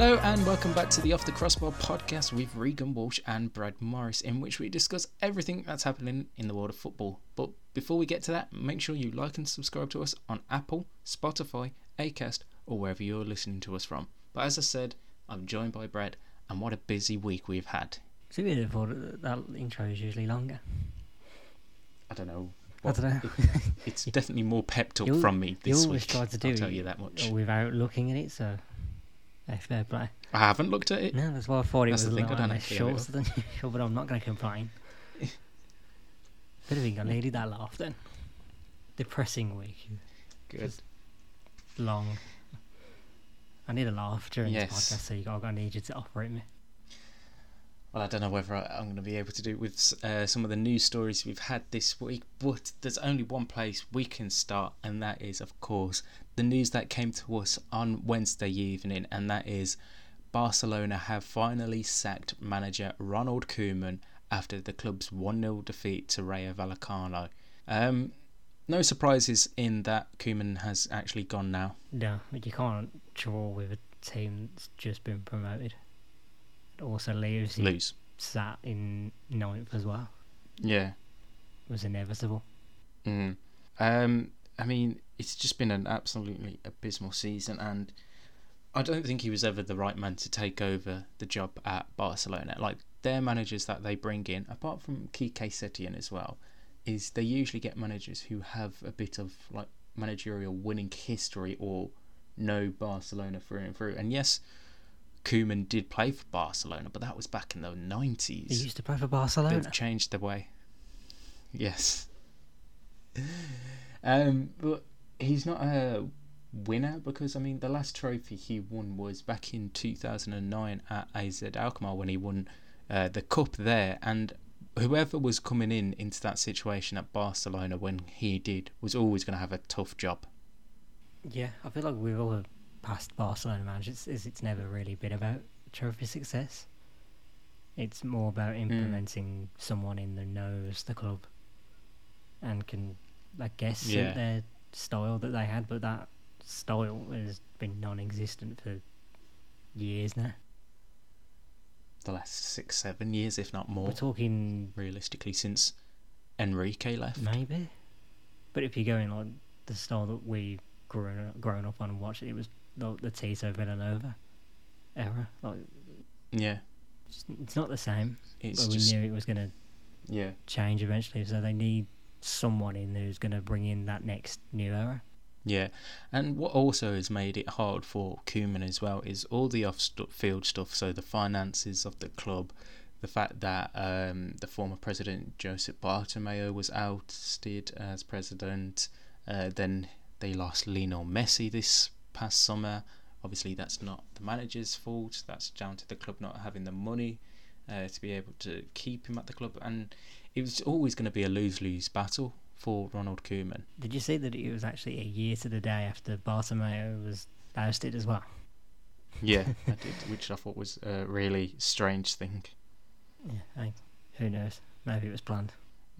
Hello and welcome back to the Off the Crossbar podcast with Regan Walsh and Brad Morris, in which we discuss everything that's happening in the world of football. But before we get to that, make sure you like and subscribe to us on Apple, Spotify, Acast, or wherever you're listening to us from. But as I said, I'm joined by Brad, and what a busy week we've had. So we have thought that that intro is usually longer. I don't know. I don't know. It's definitely more up You- from me You this always week. try to do I'll tell it you that much. without looking at it, so that's fair play. I haven't looked at it. No, that's why I thought it That's was the a thing, I don't actually shorter than usual, but I'm not going to complain. Bit of thing I needed that laugh then. Depressing week, Good. long. I need a laugh during Yes. this podcast, so you got, I need you to it me. Well, I don't know whether I- I'm going to be able to do it with uh, some of the news stories we've had this week, but there's only one place we can start, and that is, of course, the news that came to us on Wednesday evening, and that is Barcelona have finally sacked manager Ronald Koeman after the club's 1 0 defeat to Rayo Vallecano. Um, no surprises in that Koeman has actually gone now. No, but you can't draw with a team that's just been promoted. It also leaves Lose. sat in ninth as well. Yeah. It was inevitable. Mm. Um, I mean, it's just been an absolutely abysmal season, and I don't think he was ever the right man to take over the job at Barcelona. Like their managers that they bring in, apart from Kike Setien as well, is they usually get managers who have a bit of like managerial winning history or know Barcelona through and through. And yes, Koeman did play for Barcelona, but that was back in the nineties. He used to play for Barcelona. They've changed the way. Yes. Um, but he's not a winner because I mean the last trophy he won was back in 2009 at AZ Alkmaar when he won uh, the cup there, and whoever was coming in into that situation at Barcelona when he did was always going to have a tough job. Yeah, I feel like we've all past Barcelona managers, is it's never really been about trophy success. It's more about Hmm. implementing someone in the knows the club and can, I guess, Yeah. their style that they had, but that style has been non-existent for years now. The last six, seven years, if not more, We're talking realistically, since Enrique left. maybe, but if you're going like the style that we grown up, grown up on and watched, it was the, the Tito Vilanova era. Like Yeah, it's, it's not the same. it's but we just knew it was going to yeah. change eventually, so they need someone in who's going to bring in that next new era. Yeah, and what also has made it hard for Koeman as well is all the off-field stuff. So the finances of the club, the fact that um, the former president Joseph Bartomeu was ousted as president, uh, then they lost Lionel Messi this past summer. Obviously, that's not the manager's fault. That's down to the club not having the money uh, to be able to keep him at the club, and it was always going to be a lose-lose battle for Ronald Koeman. Did you see that it was actually a year to the day after Bartomeu was ousted as well? Yeah, I did, which I thought was a really strange thing. Yeah, I, who knows? Maybe it was planned.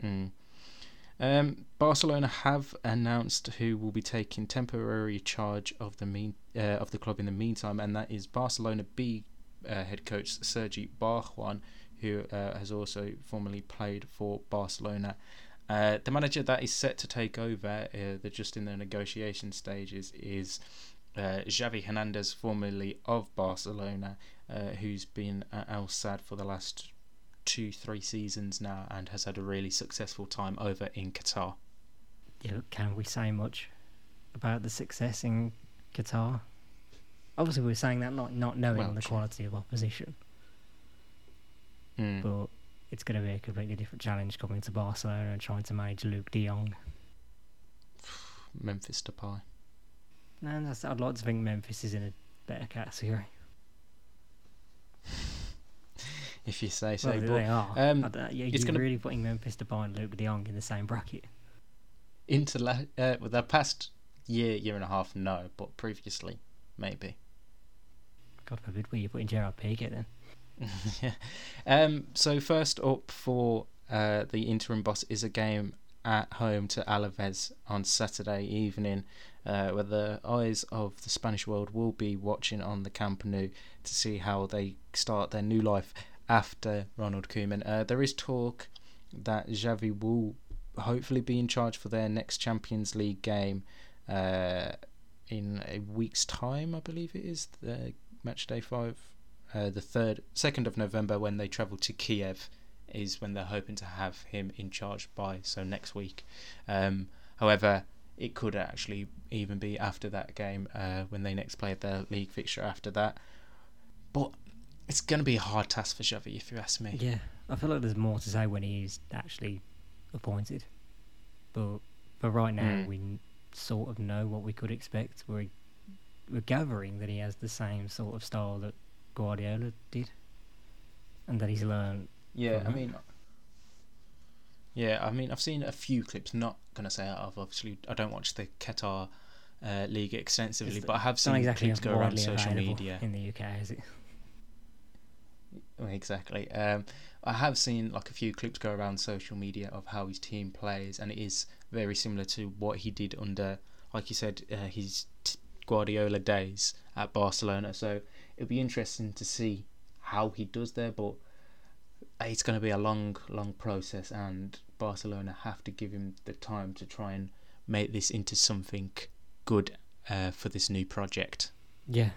Mm. Um, Barcelona have announced who will be taking temporary charge of the mean uh, of the club in the meantime, and that is Barcelona B uh, head coach Sergi Barjuan, who uh, has also formerly played for Barcelona. Uh, the manager that is set to take over, uh, they're just in the negotiation stages, is uh, Xavi Hernandez, formerly of Barcelona, uh, who's been at Al Sadd for the last two, three seasons now and has had a really successful time over in Qatar. Yeah, can we say much about the success in Qatar? Obviously, we're saying that not not knowing Well, the true. quality of opposition, Mm. but it's going to be a completely different challenge coming to Barcelona and trying to manage Luuk De Jong. Memphis Depay. And that's, I'd like to think Memphis is in a better category. If you say so. Well, but, they are. um, yeah, you're gonna- really putting Memphis Depay and Luuk De Jong in the same bracket. into la- uh, well, the past year, year and a half, no, but previously, maybe. God forbid, where you putting Gerard Piqué then? yeah. Um, so first up for uh, the interim boss is a game at home to Alaves on Saturday evening, uh, where the eyes of the Spanish world will be watching on the Camp Nou to see how they start their new life after Ronald Koeman. Uh, there is talk that Xavi will hopefully be in charge for their next Champions League game uh, in a week's time, I believe it is, the match day five, uh, the third, second of November when they travel to Kiev is when they're hoping to have him in charge by. So next week. Um, however, it could actually even be after that game uh, when they next play their league fixture after that. But it's going to be a hard task for Xavi, if you ask me. Yeah, I feel like there's more to say when he is actually appointed. But for right now, Mm. we sort of know what we could expect. We're we're gathering that he has the same sort of style that Guardiola did, and that he's learned. Yeah, I mean, yeah, I mean, I've seen a few clips. Not gonna say I've obviously I don't watch the Qatar uh, league extensively, It's but I have seen exactly clips go around social media. in the UK, is it? Exactly. Um, I have seen like a few clips go around social media of how his team plays, and it is very similar to what he did under, like you said, uh, his t- Guardiola days at Barcelona. So it'll be interesting to see how he does there, but it's going to be a long, long process, and Barcelona have to give him the time to try and make this into something good uh, for this new project. Yeah,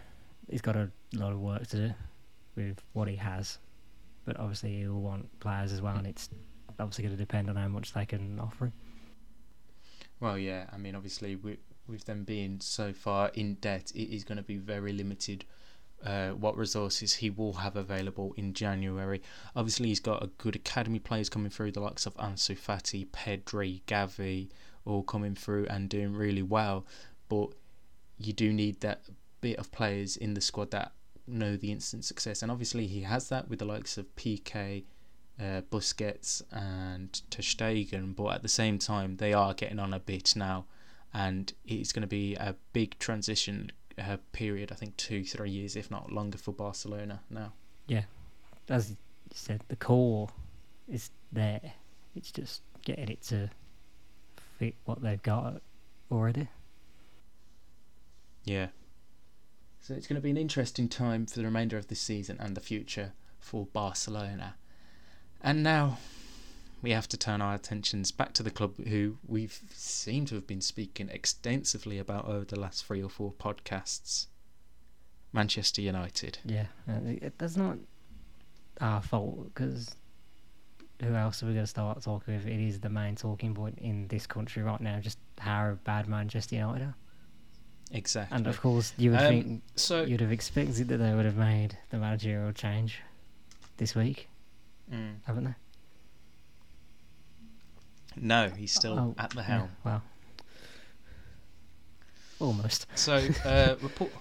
he's got a lot of work to do with what he has, but obviously he'll want players as well, and it's obviously going to depend on how much they can offer him. Well, yeah. I mean, obviously, with with them being so far in debt, it is going to be very limited. Uh, what resources he will have available in January. Obviously, he's got a good academy players coming through, the likes of Ansu Fati, Pedri, Gavi, all coming through and doing really well. But you do need that bit of players in the squad that know the instant success, and obviously he has that with the likes of Piqué, uh, Busquets and Ter but at the same time they are getting on a bit now, and it's going to be a big transition uh, period. I think two, three years, if not longer, for Barcelona now. Yeah, as you said, the core is there. It's just getting it to fit what they've got already. Yeah. So it's going to be an interesting time for the remainder of this season and the future for Barcelona. And now we have to turn our attentions back to the club who we've seemed to have been speaking extensively about over the last three or four podcasts. Manchester United. Yeah, uh, it, that's not our fault because who else are we going to start talking with? It is the main talking point in this country right now, just how bad Manchester United are. Exactly. And of course, you would Um, think so you'd have expected that they would have made the managerial change this week, Mm. haven't they? No, he's still Oh, at the yeah, helm. well, almost. So uh, report,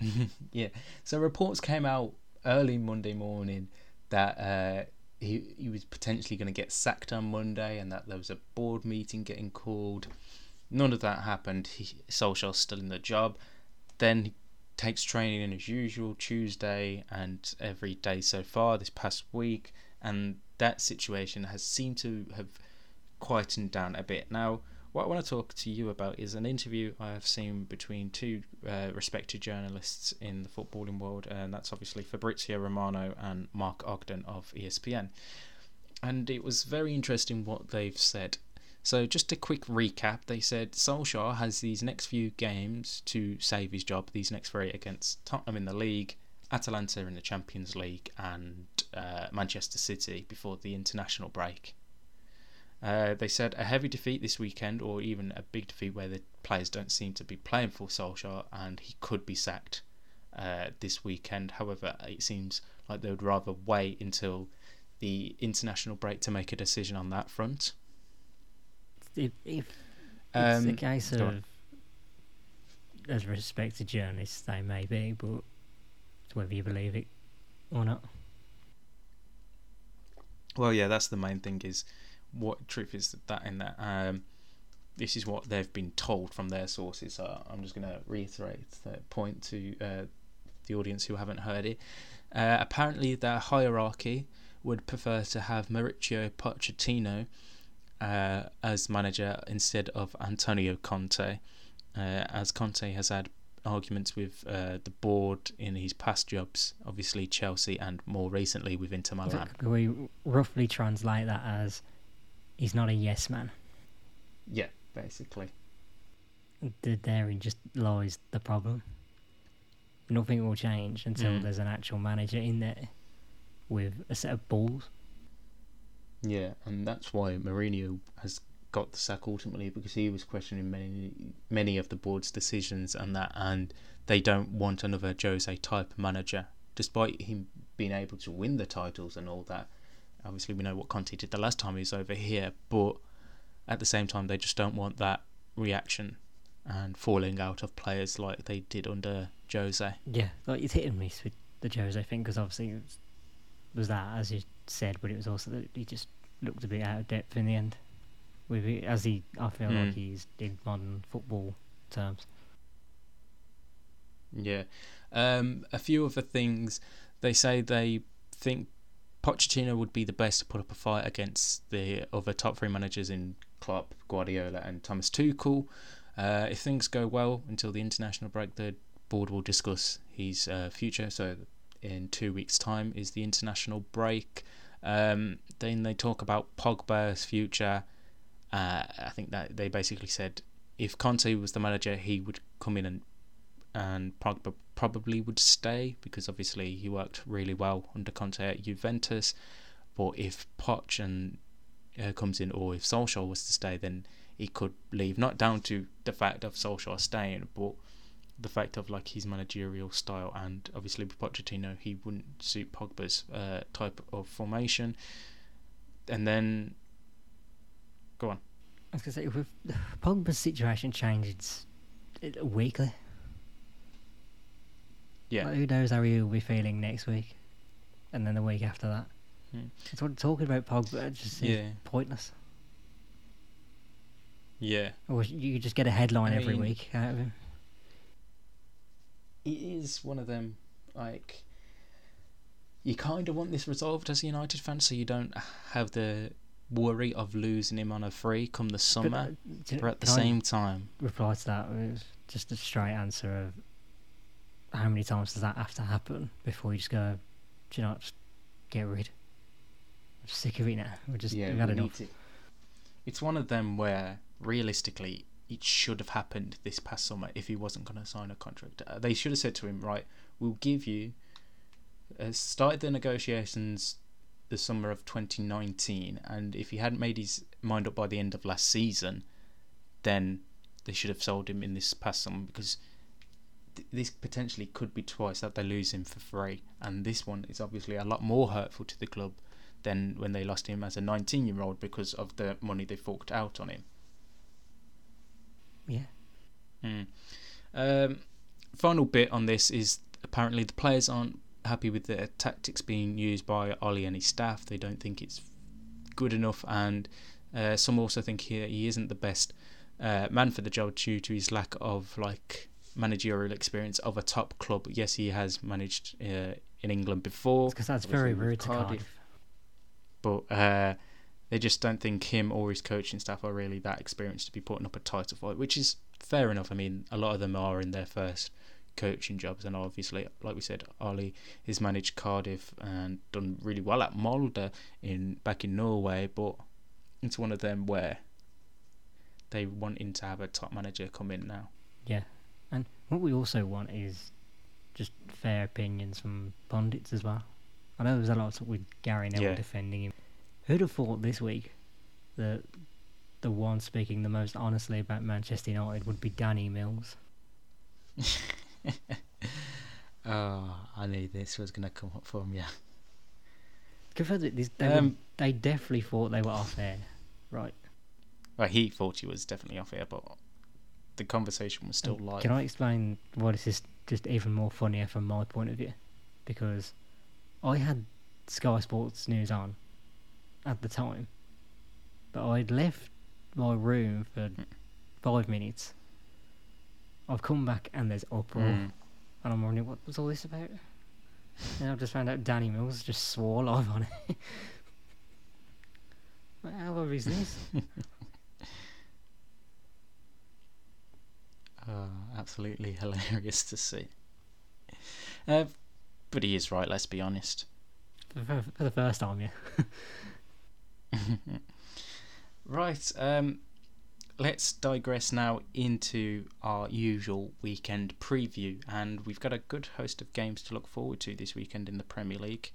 yeah. So reports came out early Monday morning that uh, he he was potentially going to get sacked on Monday, and that there was a board meeting getting called. None of that happened. He, Solskjaer's still in the job. Then he takes training as usual Tuesday and every day so far this past week, and that situation has seemed to have quietened down a bit now. What I want to talk to you about is an interview I have seen between two uh, respected journalists in the footballing world, and that's obviously Fabrizio Romano and Mark Ogden of ESPN. And it was very interesting what they've said. So, just a quick recap they said Solskjaer has these next few games to save his job, these next three against Tottenham in the league, Atalanta in the Champions League, and uh, Manchester City before the international break. Uh, they said a heavy defeat this weekend, or even a big defeat where the players don't seem to be playing for Solskjaer, and he could be sacked uh, this weekend. However, it seems like they would rather wait until the international break to make a decision on that front. If, if it's a Um, case of, as respected journalists, they may be, but it's whether you believe it or not. Well, yeah, that's the main thing. Is what truth is that in that? Um, this is what they've been told from their sources. So I'm just going to reiterate that point to uh, the audience who haven't heard it. Uh, apparently, their hierarchy would prefer to have Mauricio Pochettino uh, as manager instead of Antonio Conte, uh, as Conte has had arguments with uh, the board in his past jobs, obviously Chelsea and more recently with Inter Milan. We roughly translate that as he's not a yes man? Yeah, basically. Therein just lies the problem. Nothing will change until Mm. there's an actual manager in there with a set of balls. Yeah, and that's why Mourinho has got the sack ultimately because he was questioning many many of the board's decisions and that, and they don't want another Jose type manager, despite him being able to win the titles and all that. Obviously, we know what Conte did the last time he was over here, but at the same time, they just don't want that reaction and falling out of players like they did under Jose. Yeah, like it's hit and miss with the Jose thing because obviously it was, was that as you said, but it was also that he just looked a bit out of depth in the end. With it, as he, I feel like Mm. he's in modern football terms. Yeah. Um, a few other things. They say they think Pochettino would be the best to put up a fight against the other top three managers in Klopp, Guardiola, and Thomas Tuchel. Uh, if things go well until the international break, the board will discuss his uh, future. So, in two weeks' time is the international break. Um, then they talk about Pogba's future. Uh, I think that they basically said if Conte was the manager, he would come in and and Pogba probably would stay because obviously he worked really well under Conte at Juventus. But if Poch and uh, comes in, or if Solskjaer was to stay, then he could leave. Not down to the fact of Solskjaer staying, but the fact of like his managerial style, and obviously with Pochettino, he wouldn't suit Pogba's uh, type of formation. And then, go on. I was gonna say, with Pogba's situation changes weekly. Yeah. Who knows how he'll be feeling next week, and then the week after that. Hmm. That's what talking about Pogba it just seems Yeah. pointless. Yeah. Or you just get a headline I every mean- week out of him. it is one of them like you kind of want this resolved as a United fan, so you don't have the worry of losing him on a free come the But, summer. uh, But, at the can I same time, reply to that with just a straight answer of how many times does that have to happen before you just go, do you know, just get rid. I'm sick of it now. We're just yeah, we've had we enough. It's one of them where realistically it should have happened this past summer if he wasn't going to sign a contract. Uh, they should have said to him, right, we'll give you. Uh, started the negotiations the summer of 2019, and if he hadn't made his mind up by the end of last season, then they should have sold him in this past summer because this potentially could be twice that they lose him for free, and this one is obviously a lot more hurtful to the club than when they lost him as a 19 year old because of the money they forked out on him. Yeah. Mm. Um, final bit on this is apparently the players aren't happy with the tactics being used by Ole and his staff. They don't think it's good enough, and uh, some also think he, he isn't the best uh, man for the job due to his lack of like managerial experience of a top club. Yes, he has managed uh, in England before, Because that's very with rude to Cardiff. Cardiff. but uh, they just don't think him or his coaching staff are really that experienced to be putting up a title fight, which is fair enough. I mean, a lot of them are in their first coaching jobs, and obviously, like we said, Ole has managed Cardiff and done really well at Molde in back in Norway, but it's one of them where they want him to have a top manager come in now. Yeah. And what we also want is just fair opinions from pundits as well. I know there was a lot of talk with Gary Neville Yeah. defending him. Who'd have thought this week that the one speaking the most honestly about Manchester United would be Danny Mills? Oh, I knew this was going to come up from you. Confirmed that they, were- Um, they definitely thought they were off air, right? well, he thought he was definitely off air, but the conversation was still live. Can I explain why this is just even more funnier from my point of view? Because I had Sky Sports News on at the time, but I'd left my room for five minutes. I've come back and there's uproar, Mm. and I'm wondering what was all this about. And I've just found out Danny Mills just swore live on it. How old is this? Oh, absolutely hilarious to see. Uh, but he is right, let's be honest. for, for, for the first time, yeah. right, um, let's digress now into our usual weekend preview. And we've got a good host of games to look forward to this weekend in the Premier League.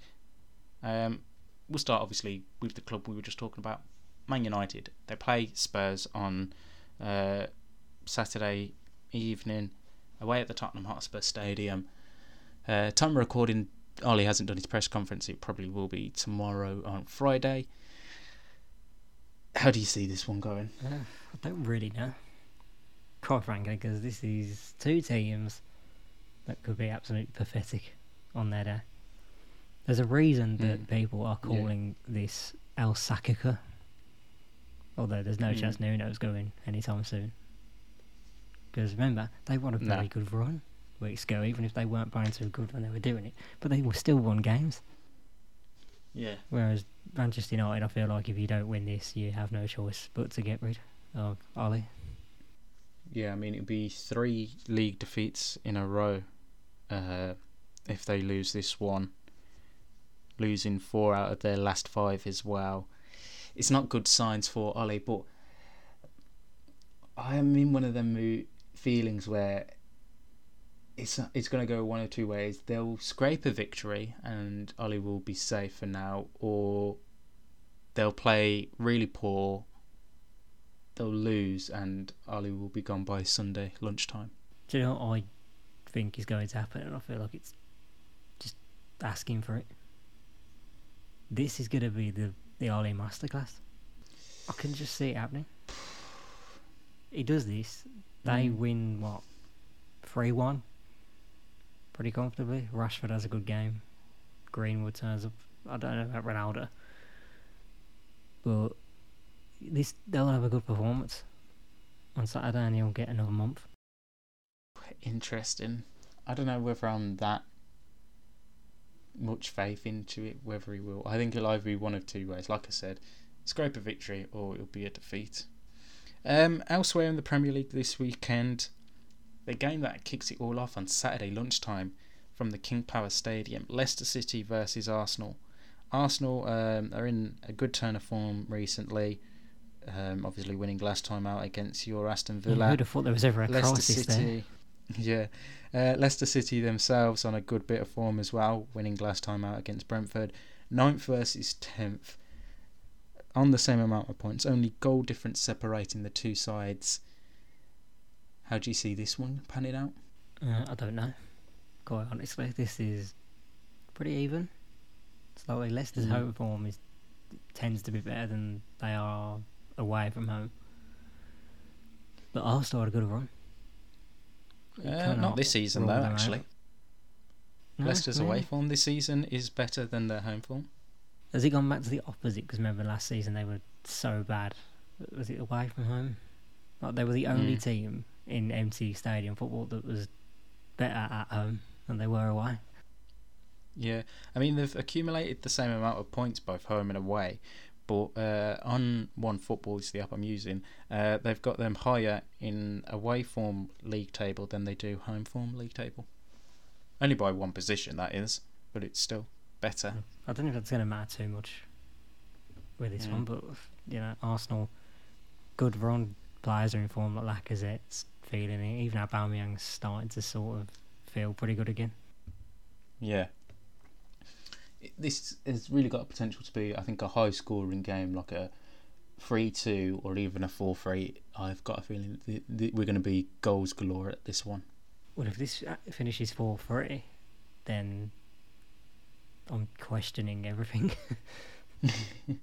Um, we'll start, obviously, with the club we were just talking about Man United. They play Spurs on uh, Saturday evening away at the Tottenham Hotspur Stadium. Uh, time of recording, Ole hasn't done his press conference. It probably will be tomorrow on Friday. How do you see this one going? Uh, I don't really know. Quite frankly, because this is two teams that could be absolutely pathetic on their day. There's a reason that Mm. people are Yeah. calling this El Sackico. Although there's no Mm. chance Nuno's going anytime soon. Because remember, they won a No. very good run weeks ago, even if they weren't playing so good when they were doing it. But they were still won games. Yeah. Whereas Manchester United, I feel like if you don't win this, you have no choice but to get rid of Ole. Yeah, I mean, it'd be three league defeats in a row uh, if they lose this one. Losing four out of their last five as well. It's not good signs for Ole, but I am in one of them feelings where it's it's going to go one or two ways. They'll scrape a victory and Ole will be safe for now, or they'll play really poor they'll lose and Ole will be gone by Sunday lunchtime. Do you know what I think is going to happen? And I feel like it's just asking for it. This is going to be the, the Ole masterclass. I can just see it happening. He does this. They Mm. win, what, 3 1? Pretty comfortably. Rashford has a good game. Greenwood turns up. I don't know about Ronaldo. But this they'll have a good performance on Saturday and he'll get another month. Interesting. I don't know whether I'm that much faith into it, whether he will. I think it'll either be one of two ways. Like I said, scrape a victory or it'll be a defeat. Um, elsewhere in the Premier League this weekend, the game that kicks it all off on Saturday lunchtime from the King Power Stadium, Leicester City versus Arsenal. Arsenal um, are in a good turn of form recently. Um, obviously winning last time out against your Aston Yeah, Villa. who'd have thought there was ever a Leicester crisis there? City, yeah, uh, Leicester City themselves on a good bit of form as well, winning last time out against Brentford. Ninth versus tenth, on the same amount of points, only goal difference separating the two sides. How do you see this one panning out? Uh, I don't know. Quite honestly, this is pretty even. Slightly Leicester's Mm. home form is tends to be better than they are away from home. But Arsenal had a good run. Uh, not this season though. Actually, No, Leicester's away form this season is better than their home form. Has it gone back to the opposite? Because remember last season they were so bad. Was it away from home? Like they were the only Mm. team in empty stadium football that was better at home than they were away. Yeah, I mean they've accumulated the same amount of points both home and away, but uh, on one football is the app I'm using. Uh, they've got them higher in away form league table than they do home form league table. Only by one position that is, but it's still better. I don't know if that's going to matter too much with this Yeah. one, but you know, Arsenal, good run, players are in form like Lacazette's feeling it. Even Aubameyang's starting to sort of feel pretty good again. Yeah. It- This has really got a potential to be, I think, a high scoring game, like a 3 2 or even a 4 3. I've got a feeling th- th- we're going to be goals galore at this one. Well, if this uh, finishes four three, then I'm questioning everything.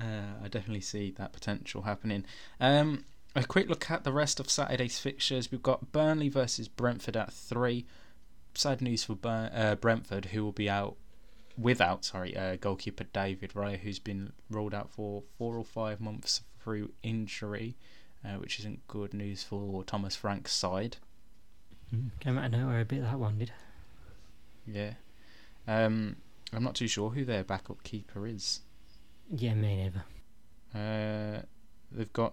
Uh, I definitely see that potential happening. Um, a quick look at the rest of Saturday's fixtures. We've got Burnley versus Brentford at three. Sad news for Bur- uh, Brentford, who will be out without sorry uh, goalkeeper David Raya, who's been ruled out for four or five months through injury, uh, which isn't good news for Thomas Frank's side. Came out of nowhere a bit that one did. Yeah. Um, I'm not too sure who their backup keeper is. Yeah, me neither. Uh, they've got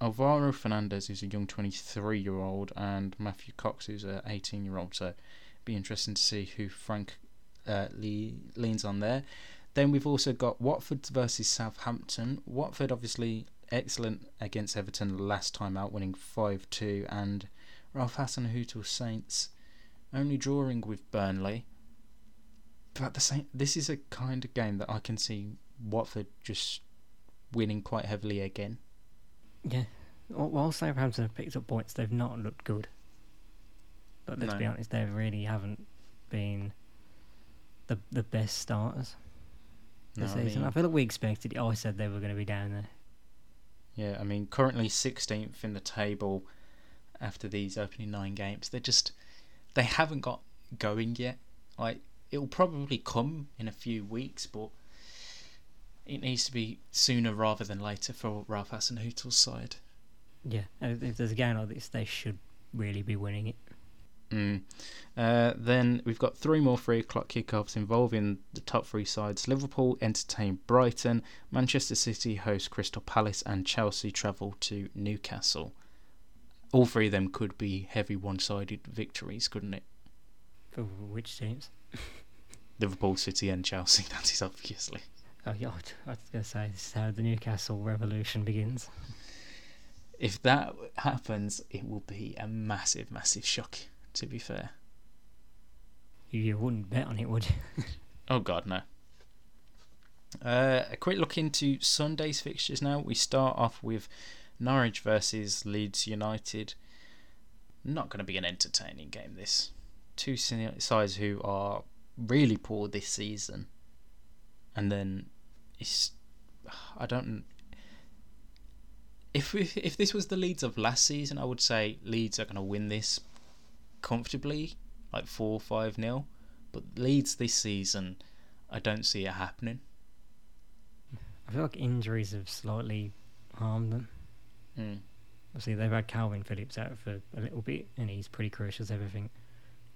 Alvaro Fernandez, who's a young 23 year old, and Matthew Cox, who's a 18 year old. So it'd be interesting to see who Frank uh, Lee leans on there. Then we've also got Watford versus Southampton. Watford, obviously, excellent against Everton last time out, winning 5 2, and Ralph Hasenhüttl Saints only drawing with Burnley. But the same, this is a kind of game that I can see Watford just winning quite heavily again. Yeah. While Southampton have picked up points, they've not looked good. But let's No. be honest, they really haven't been the the best starters this No, I season. I, mean- feel like we expected it. I said they were going to be down there. Yeah, I mean, currently 16th in the table after these opening nine games. They're just, they haven't got going yet. Like, it'll probably come in a few weeks, but it needs to be sooner rather than later for Ralph Hasenhüttl's side. Yeah. If there's a game like this, they should really be winning it. Mm. Uh, then we've got three more three o'clock kickoffs involving the top three sides. Liverpool entertain Brighton, Manchester City host Crystal Palace, and Chelsea travel to Newcastle. All three of them could be heavy one sided victories, couldn't it? For which teams? Liverpool, City, and Chelsea, that is obviously. Oh, yeah, I was going to say, this is how the Newcastle revolution begins. If that happens, it will be a massive, massive shock, to be fair. You, wouldn't bet on it, would you? Oh God, no. Uh, a quick look into Sunday's fixtures now. We start off with Norwich versus Leeds United. Not going to be an entertaining game. This two sides who are really poor this season, and then it's I don't. If we, if this was the Leeds of last season, I would say Leeds are going to win this comfortably, like four five nil. But Leeds this season, I don't see it happening. I feel like injuries have slightly harmed them. Mm. Obviously, they've had Calvin Phillips out for a little bit, and he's pretty crucial to everything.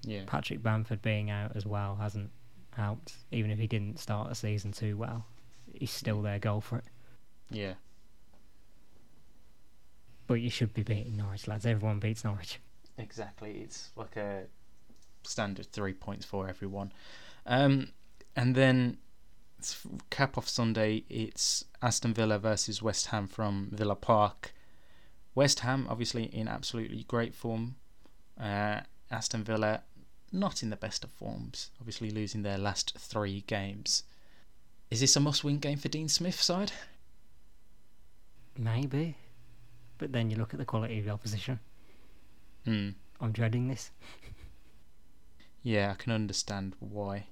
Yeah. Patrick Bamford being out as well hasn't helped, even if he didn't start the season too well. He's still their goal for it. Yeah. But you should be beating Norwich, lads. Everyone beats Norwich. Exactly. It's like a standard three points for everyone. Um, and then cap off Sunday, it's Aston Villa versus West Ham from Villa Park. West Ham, obviously, in absolutely great form. Uh, Aston Villa, not in the best of forms, obviously losing their last three games. Is this a must win game for Dean Smith's side? Maybe. But then you look at the quality of the opposition. Hmm. I'm dreading this. Yeah, I can understand why.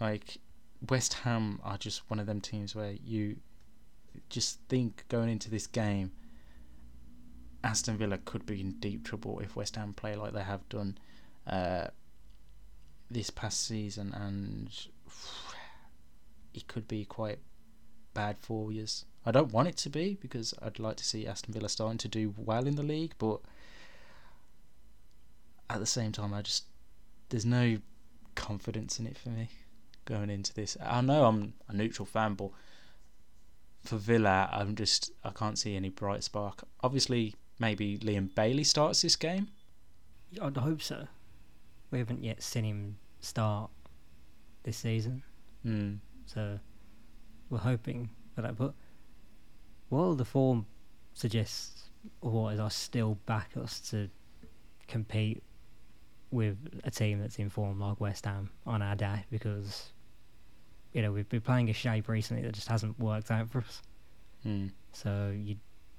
Like West Ham are just one of them teams where you just think going into this game, Aston Villa could be in deep trouble if West Ham play like they have done uh, this past season, and it could be quite bad for years. I don't want it to be because I'd like to see Aston Villa starting to do well in the league, but at the same time, I just there's no confidence in it for me going into this. I know I'm a neutral fan, but for Villa, I'm just I can't see any bright spark. Obviously, maybe Leon Bailey starts this game. I'd hope so. We haven't yet seen him start this season, Hmm. so we're hoping for that. But while the form suggests otherwise, I still back us to compete with a team that's in form like West Ham on our day because you know we've been playing a shape recently that just hasn't worked out for us. Hmm. So you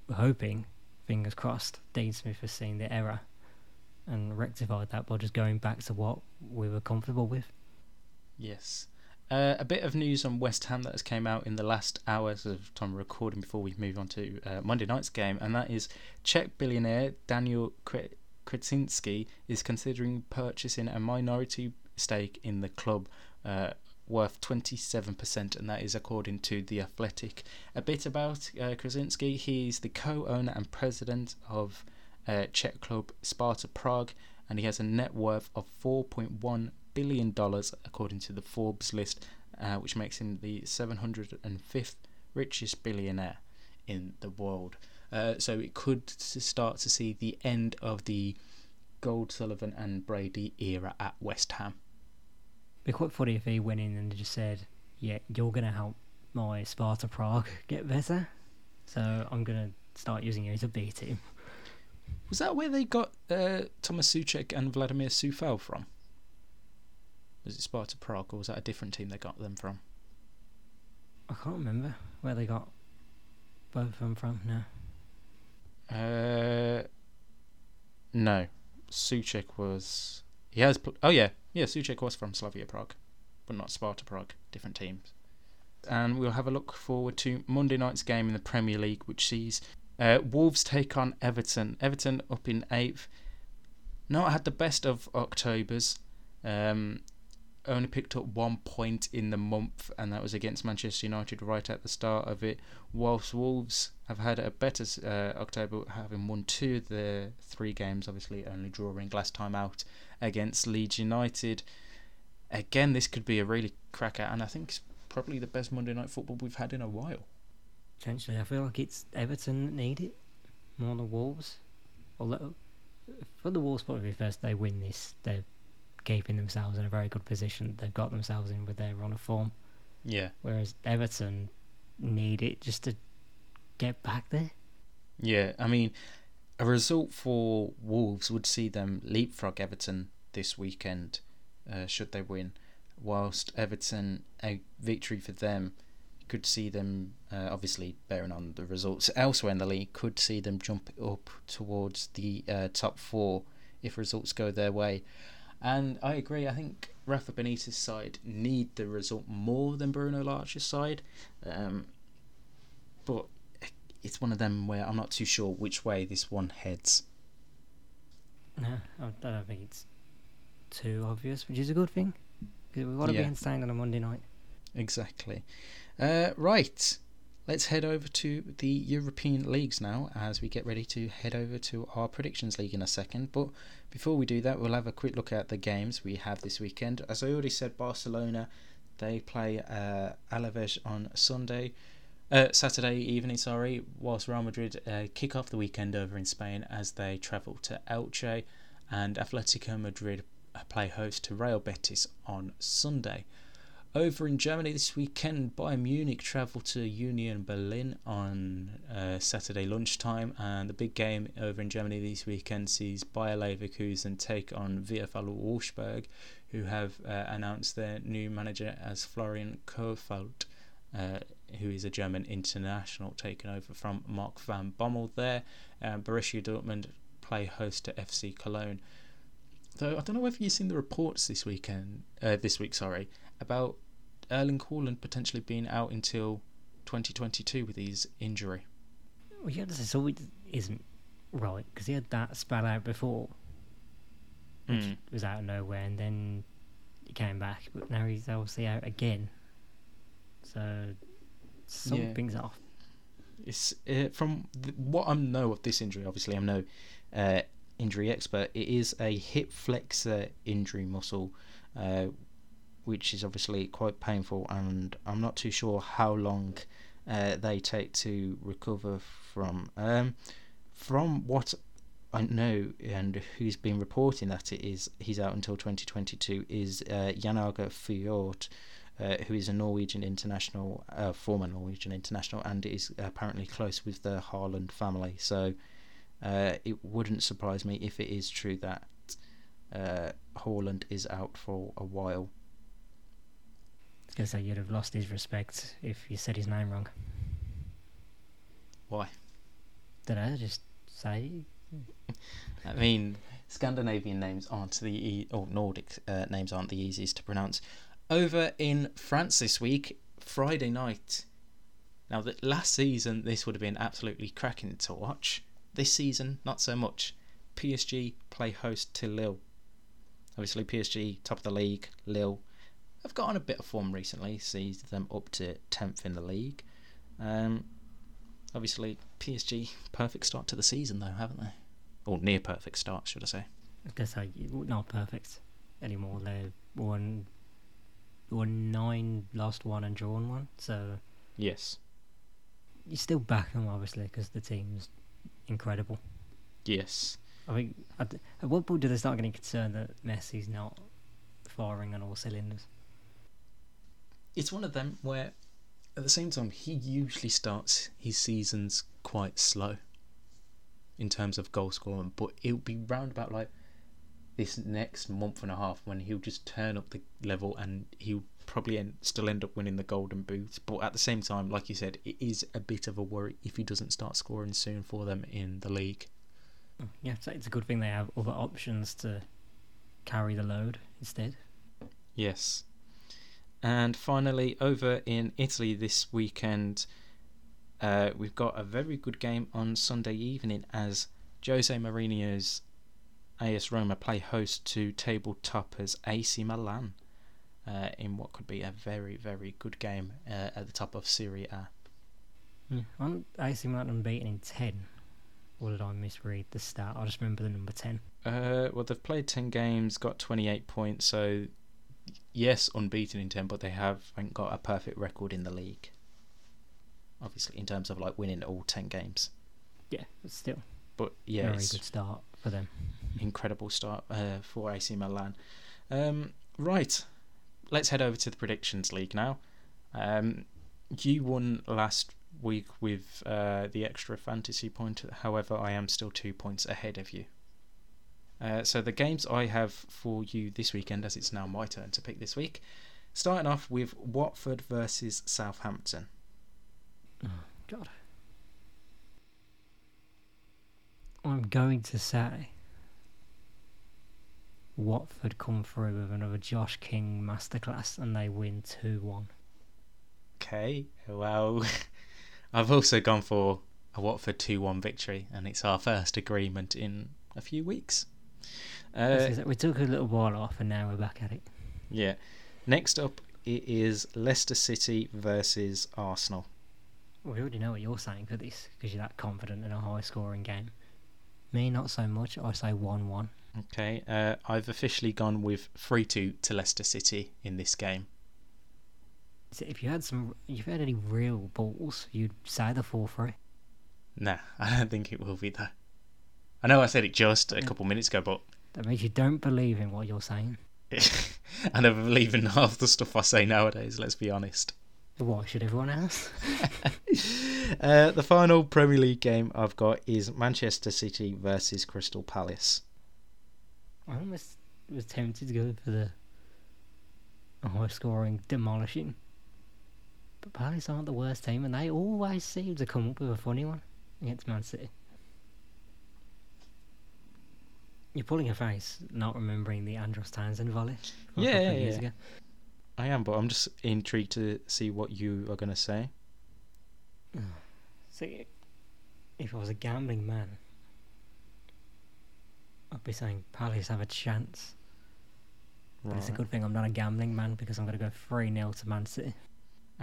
we're hoping, fingers crossed, Dean Smith has seen the error and rectified that by just going back to what we were comfortable with. Yes. Uh, a bit of news on West Ham that has came out in the last hours of time recording before we move on to uh, Monday night's game, and that is Czech billionaire Daniel Kre- Krasinski is considering purchasing a minority stake in the club uh, worth 27%, and that is according to The Athletic. A bit about uh, Krasinski he's the co owner and president of uh, Czech club Sparta Prague, and he has a net worth of $4.1 billion according to the Forbes list uh, which makes him the 705th richest billionaire in the world. Uh, so it could start to see the end of the Gold, Sullivan, and Brady era at West Ham. Be quite funny if he went in and just said, "Yeah, you're gonna help my Sparta Prague get better, so I'm gonna start using you as a B team." Was that where they got uh, Thomas Soucek and Vladimir Coufal from? Was it Sparta Prague, or was that a different team they got them from? I can't remember where they got both of them from now. Uh, no, Soucek was. He has. Pl- oh yeah, yeah. Soucek was from Slavia Prague, but not Sparta Prague. Different teams. And we'll have a look forward to Monday night's game in the Premier League, which sees uh, Wolves take on Everton. Everton up in eighth. Not had the best of October's. Um, only picked up one point in the month, and that was against Manchester United right at the start of it. Whilst Wolves have had a better uh, October, having won two of the three games, obviously only drawing last time out against Leeds United. Again, this could be a really cracker, and I think it's probably the best Monday night football we've had in a while. Potentially, I feel like it's Everton that need it more than Wolves. Although, for the Wolves' view, first they win this, they're keeping themselves in a very good position. They've got themselves in with their run of form. Yeah. Whereas Everton need it just to get back there. Yeah, I mean, a result for Wolves would see them leapfrog Everton this weekend, uh, should they win. Whilst Everton, a victory for them could see them, uh, obviously bearing on the results elsewhere in the league, could see them jump up towards the uh, top four if results go their way. And I agree. I think Rafa Benitez's side need the result more than Bruno Lage's side. Um, but it's one of them where I'm not too sure which way this one heads. No, I don't think it's too obvious, which is a good thing. Because we've got to Yeah. be entertained on a Monday night. Exactly. Uh, right. Let's head over to the European leagues now as we get ready to head over to our predictions league in a second. But before we do that, we'll have a quick look at the games we have this weekend. As I already said, Barcelona they play uh, Alaves on Sunday, uh, Saturday evening. Sorry, whilst Real Madrid uh, kick off the weekend over in Spain as they travel to Elche, and Atletico Madrid play host to Real Betis on Sunday. Over in Germany this weekend, Bayern Munich travel to Union Berlin on uh, Saturday lunchtime, and the big game over in Germany this weekend sees Bayer Leverkusen take on VfL Wolfsburg, who have uh, announced their new manager as Florian Kohfeldt, uh, who is a German international, taken over from Mark van Bommel there. Um, Borussia Dortmund play host to FC Cologne. Though I don't know whether you've seen the reports this weekend, uh, this week, sorry, about Erling Haaland potentially being out until 2022 with his injury. Well, yeah, this always isn't right because he had that spell out before, which Mm. was out of nowhere, and then he came back, but now he's obviously out again. So something's off. It's uh, from th- what I know of this injury. Obviously, I'm no uh, injury expert. It is a hip flexor injury muscle, uh, which is obviously quite painful, and I'm not too sure how long uh, they take to recover from. Um, from what I know and who's been reporting that it is he's out until 2022 is uh, Jan Åge Fjord, uh, who is a Norwegian international, uh, former Norwegian international, and is apparently close with the Haaland family. So uh, it wouldn't surprise me if it is true that uh, Haaland is out for a while. I was gonna say you'd have lost his respect if you said his name wrong. Why? Did I just say? I mean, Scandinavian names aren't the e- or Nordic uh, names aren't the easiest to pronounce. Over in France this week, Friday night. Now, the last season this would have been absolutely cracking to watch. This season, not so much. PSG play host to Lille. Obviously, PSG top of the league. Lille have got on a bit of form recently, sees them up to tenth in the league. Um, obviously, PSG perfect start to the season though, haven't they? Or near perfect start, should I say? I was gonna not perfect anymore. They're one won nine, lost one, and drawn one. So Yes. you still back them obviously because the team's incredible. Yes. I think at, at what point do they start getting concerned that Messi's not firing on all cylinders? It's one of them where, at the same time, he usually starts his seasons quite slow in terms of goal scoring, but it'll be round about like this next month and a half when he'll just turn up the level and he'll probably end, still end up winning the golden boot. But at the same time, like you said, it is a bit of a worry if he doesn't start scoring soon for them in the league. Yeah, so it's a good thing they have other options to carry the load instead. Yes. And finally, over in Italy this weekend, uh, we've got a very good game on Sunday evening as Jose Mourinho's AS Roma play host to table toppers AC Milan uh, in what could be a very, very good game uh, at the top of Serie A. Yeah. Aren't AC Milan unbeaten in 10? Or did I misread the stat? I just remember the number 10. Uh, well, they've played 10 games, got 28 points, so yes, unbeaten in 10, but they haven't got a perfect record in the league. Obviously, in terms of like winning all 10 games. Yeah, but still, But yeah, very good start for them. Incredible start uh, for AC Milan. Um, right, let's head over to the predictions league now. Um, you won last week with uh, the extra fantasy point. However, I am still two points ahead of you. Uh, so the games I have for you this weekend, as it's now my turn to pick this week, starting off with Watford versus Southampton. God. I'm going to say Watford come through with another Josh King masterclass and they win 2 1. Okay, well, I've also gone for a Watford 2 1 victory, and it's our first agreement in a few weeks. Uh, we took a little while off and now we're back at it. yeah. Next up, it is Leicester City versus Arsenal. We already know what you're saying for this because you're that confident in a high scoring game. Me, not so much. I say 1 1. Okay, uh, I've officially gone with 3 2 to Leicester City in this game. So if you had some, if you had any real balls, you'd say the 4 3. Nah, I don't think it will be though. I know I said it just a Yeah. couple minutes ago, but That means you don't believe in what you're saying. I never believe in half the stuff I say nowadays, let's be honest. Why should everyone else? uh, the final Premier League game I've got is Manchester City versus Crystal Palace. I almost was tempted to go for the high scoring demolishing. But Palace aren't the worst team and they always seem to come up with a funny one against Man City. You're pulling a face, not remembering the Andros Townsend volley. Yeah, yeah, yeah. ago. I am, but I'm just intrigued to see what you are going to say. See, if I was a gambling man, I'd be saying Palace have a chance. But it's a good thing I'm not a gambling man because I'm going to go 3 0 to Man City.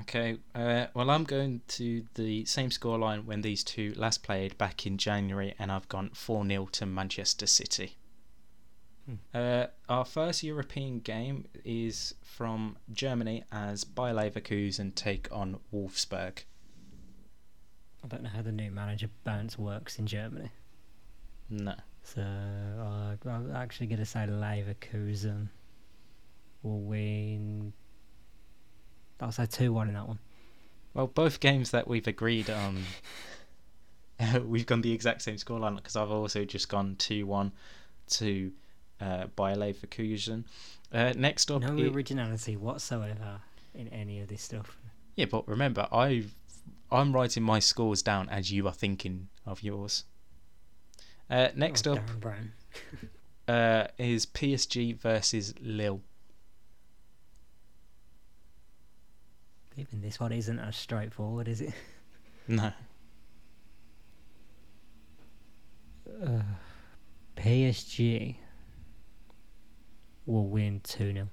Okay, uh, well, I'm going to the same scoreline when these two last played back in January, and I've gone 4 0 to Manchester City. Hmm. Uh, our first European game is from Germany as Bayer Leverkusen take on Wolfsburg. I don't know how the new manager bounce works in Germany. No. So uh, I'm actually going to say Leverkusen will win. I'll say 2 1 in that one. Well, both games that we've agreed on, we've gone the exact same scoreline because I've also just gone 2 1 to uh, Bayer Leverkusen. Uh, next up, No i- originality whatsoever in any of this stuff. yeah, but remember, I I'm writing my scores down as you are thinking of yours. Uh, next Oh, up uh, is PSG versus Lille. Even this one isn't as straightforward, is it? No, Uh, PSG will win 2 0.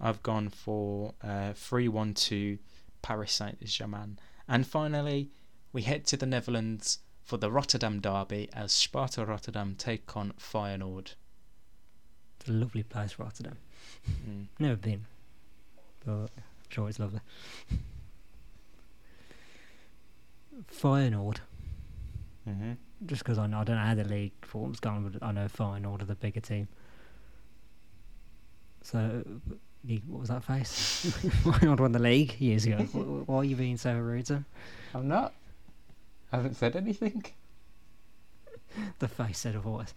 I've gone for uh, 3 1 to Paris Saint Germain. And finally, we head to the Netherlands for the Rotterdam Derby as Sparta Rotterdam take on Feyenoord. It's a lovely place, Rotterdam. Mm. Never been. but I'm sure it's lovely. Feyenoord, Mm-hmm. just because I, I don't know how the league form's gone, but I know Feyenoord are the bigger team. So, you, what was that face? Feyenoord won the league years ago. Wh- wh- Why are you being so rude? to Sir? I'm not. I haven't said anything. The face said otherwise.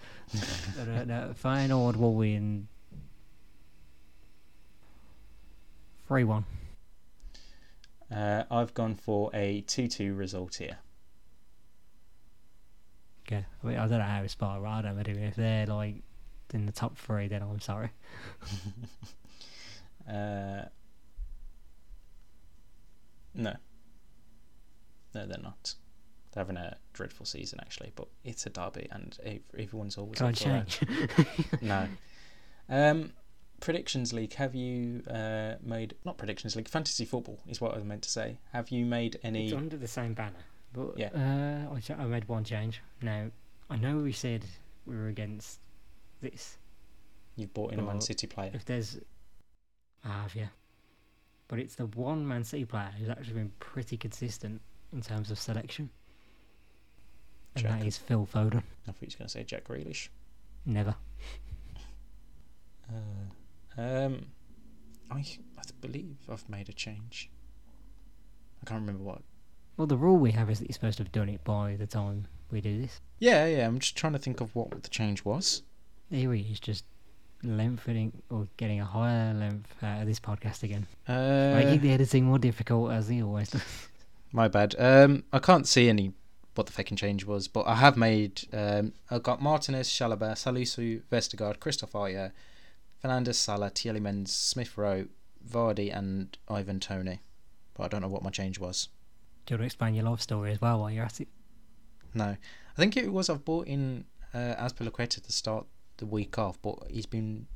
but, uh, no, Feyenoord will win 3 1. Uh, I've gone for a 2 2 result here. Okay. I, mean, I don't know how it's spelled right. I don't know if they're like in the top three, then I'm sorry. Uh, no. No, they're not. They're having a dreadful season, actually, but it's a derby and everyone's always Can I up for a- change? No. Um, predictions league. Have you uh, made not predictions league? Fantasy football is what I was meant to say. Have you made any? It's under the same banner. But Yeah. uh, I, I made one change. Now, I know we said we were against this. You've bought in a Man City player. If there's. I have, yeah. But it's the one Man City player who's actually been pretty consistent in terms of selection. And that is Phil Foden. I thought you were going to say Jack Grealish. Never. Uh, um, I I believe I've made a change. I can't remember what. Well, the rule we have is that you're supposed to have done it by the time we do this. Yeah, yeah. I'm just trying to think of what the change was. Here he is, just lengthening or getting a higher length out of this podcast again. Uh, Making the editing more difficult as he always does. My bad. Um, I can't see any what the fucking change was, but I have made. Um, I've got Martinez, Chalobah, Salisu, Vestergaard, Kristoffer Ajer, Fernandes, Salah, Tielemans, Smith Rowe, Vardy, and Ivan Toney. But I don't know what my change was. Do you want to explain your love story as well while you're at it? No, I think it was I've bought in uh, Azpilicueta to start the week off, but he's been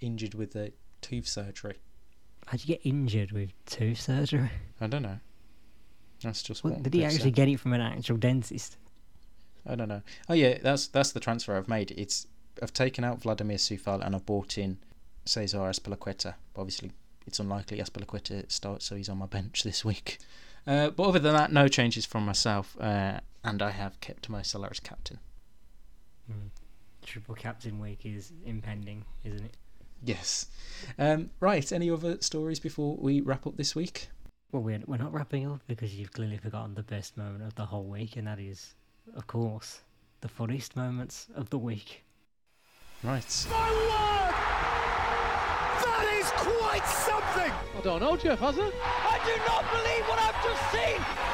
injured with a tooth surgery. How'd you get injured with tooth surgery? I don't know. That's just Well, did he actually get it from an actual dentist? I don't know. Oh yeah, that's that's the transfer I've made. It's I've taken out Vladimir Coufal and I've bought in Cesar Azpilicueta. Obviously, it's unlikely Azpilicueta starts, so he's on my bench this week. Uh, but other than that, no changes from myself, uh, and I have kept my Solaris captain. Hmm. Triple captain week is impending, isn't it? Yes. Um, right. Any other stories before we wrap up this week? Well, we're, we're not wrapping up because you've clearly forgotten the best moment of the whole week, and that is, of course, the funniest moments of the week. Right. My word! That is quite something! I don't know, Jeff, has it? I do not believe what I've just seen!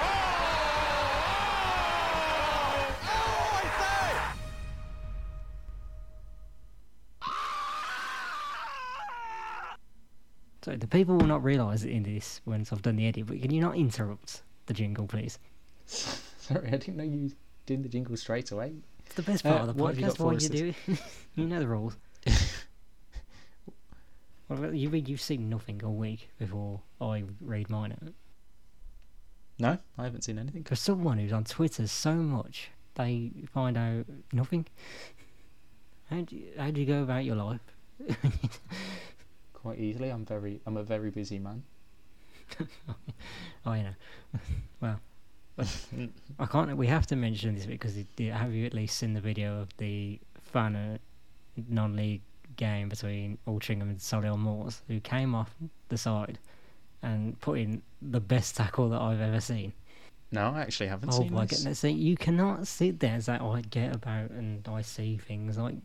So the people will not realise it in this once I've done the edit, but can you not interrupt the jingle, please? Sorry, I didn't know you did the jingle straight away. It's the best Uh, part of the podcast. what you. You do you know the rules. well, you you've seen nothing all week before I read mine out. No, I haven't seen anything. For someone who's on Twitter so much, they find out nothing. How do you, how do you go about your life? Quite easily. I'm very. I'm a very busy man. Oh, you know. well, I can't. We have to mention this because it, it- have you at least seen the video of the fan uh, non-league game between Altrincham and Solihull Moors, who came off the side and put in the best tackle that I've ever seen. No, I actually haven't Oh seen my this. goodness! See, you cannot sit there and say, "Oh, I get about and I see things." Like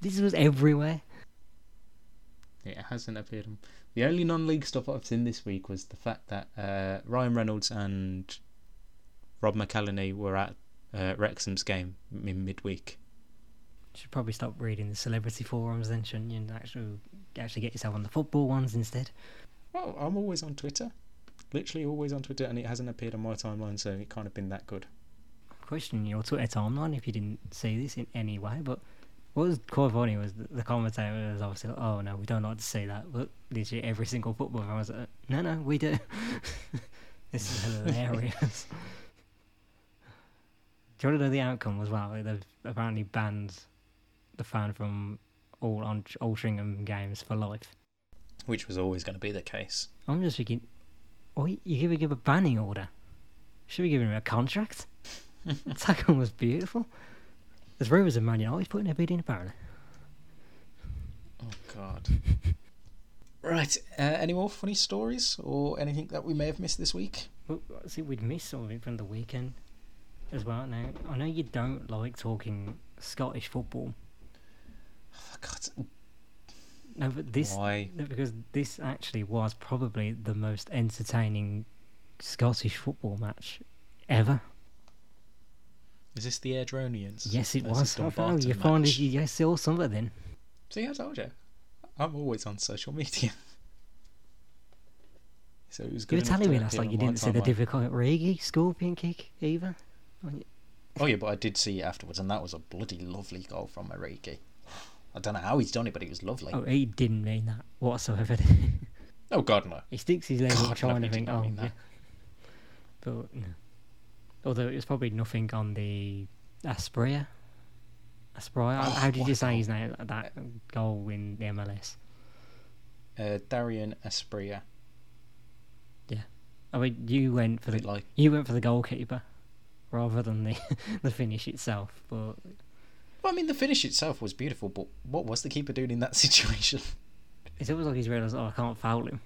this was everywhere. It hasn't appeared. on- The only non-league stuff I've seen this week was the fact that uh, Ryan Reynolds and Rob McElhenney were at uh, Wrexham's game in midweek. Should probably stop reading the celebrity forums then, shouldn't you? And actually, actually get yourself on the football ones instead. Well, I'm always on Twitter. Literally always on Twitter, and it hasn't appeared on my timeline, so it can't have been that good. Question your Twitter timeline if you didn't see this in any way, but what was quite funny was the, the commentator was obviously like, "Oh no, we don't like to see that." But literally every single football fan was like, "No, no, we do." this is hilarious. do you want to know the outcome as well? They've apparently banned the fan from all on Altrincham games for life. which was always going to be the case. I'm just thinking, oh, you give give a banning order. Should we give him a contract? Tackle was beautiful. There's rumours of Man United putting a bid in apparently. Oh God. right. Uh, any more funny stories or anything that we may have missed this week? Well, see, we'd missed something from the weekend as well. Now, I know you don't like talking Scottish football. Oh, God. No, but this Why? because this actually was probably the most entertaining Scottish football match ever. Is this the Airdrieonians? Yes, it was. Oh, Dumbarton you found match? it. You saw something. Then. See, I told you. I'm always on social media. So it was You good were enough telling me last night you didn't see the Divock Origi scorpion kick either. Oh yeah, but I did see it afterwards, and that was a bloody lovely goal from Origi. I don't know how he's done it, but it was lovely. Oh, he didn't mean that whatsoever. Oh God, no. he sticks his leg up trying to think, oh, yeah. But no. Although it was probably nothing on the Asprilla. Asprilla. Oh, How did you say his name? That goal in the MLS. Uh, Dairon Asprilla. Yeah. I mean, you went for the like you went for the goalkeeper rather than the the finish itself. But Well, I mean, the finish itself was beautiful, but what was the keeper doing in that situation? it's almost like he's realised, oh, I can't foul him.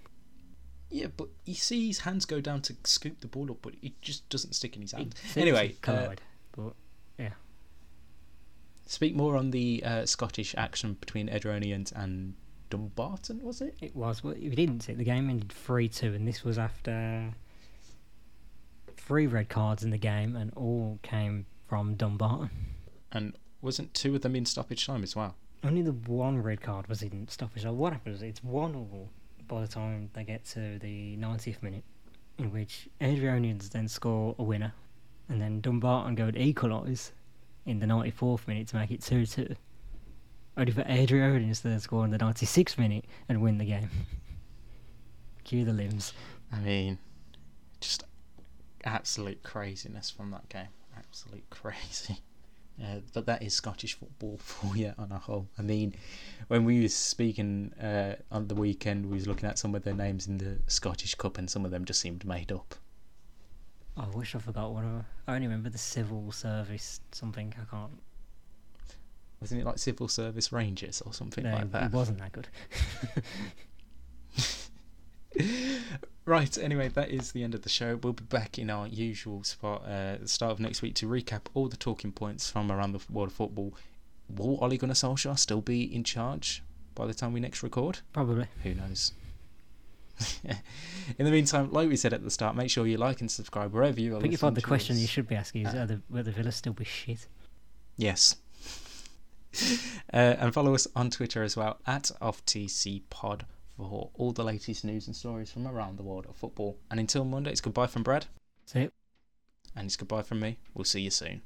Yeah, but you see his hands go down to scoop the ball up, but it just doesn't stick in his hand. Anyway, to uh, but speak more on the uh, Scottish action between Airdrieonians and Dumbarton, was it? it was. Well, we didn't see it. The game ended three two, and this was after three red cards in the game, and all came from Dumbarton. And wasn't two of them in stoppage time as well? Only the one red card was in stoppage. time. what happens? It's one all by the time they get to the 90th minute, in which Airdrieonians then score a winner, and then Dumbarton go to equalise in the 94th minute to make it 2 2. Only for Airdrieonians to then score in the 96th minute and win the game. Cue the limbs. I mean, just absolute craziness from that game. Absolute crazy. Uh, but that is Scottish football for you on a whole. I mean, when we was speaking uh, on the weekend, we was looking at some of the names in the Scottish Cup, and some of them just seemed made up. Oh, I wish I forgot one of them. I only remember the civil service something. I can't. Wasn't it like Civil Service Rangers or something No, like that? it wasn't that good. Right, anyway, that is the end of the show. We'll be back in our usual spot uh, at the start of next week to recap all the talking points from around the world of football. Will Ole Gunnar Solskjaer still be in charge by the time we next record? Probably. Who knows? in the meantime, like we said at the start, make sure you like and subscribe wherever you are I think you find the question us. you should be asking is Uh, are the, will the Villa still be shit? Yes. uh, and follow us on Twitter as well at OffTCPod for all the latest news and stories from around the world of football. And until Monday, it's goodbye from Brad, So and it's goodbye from me. We'll see you soon.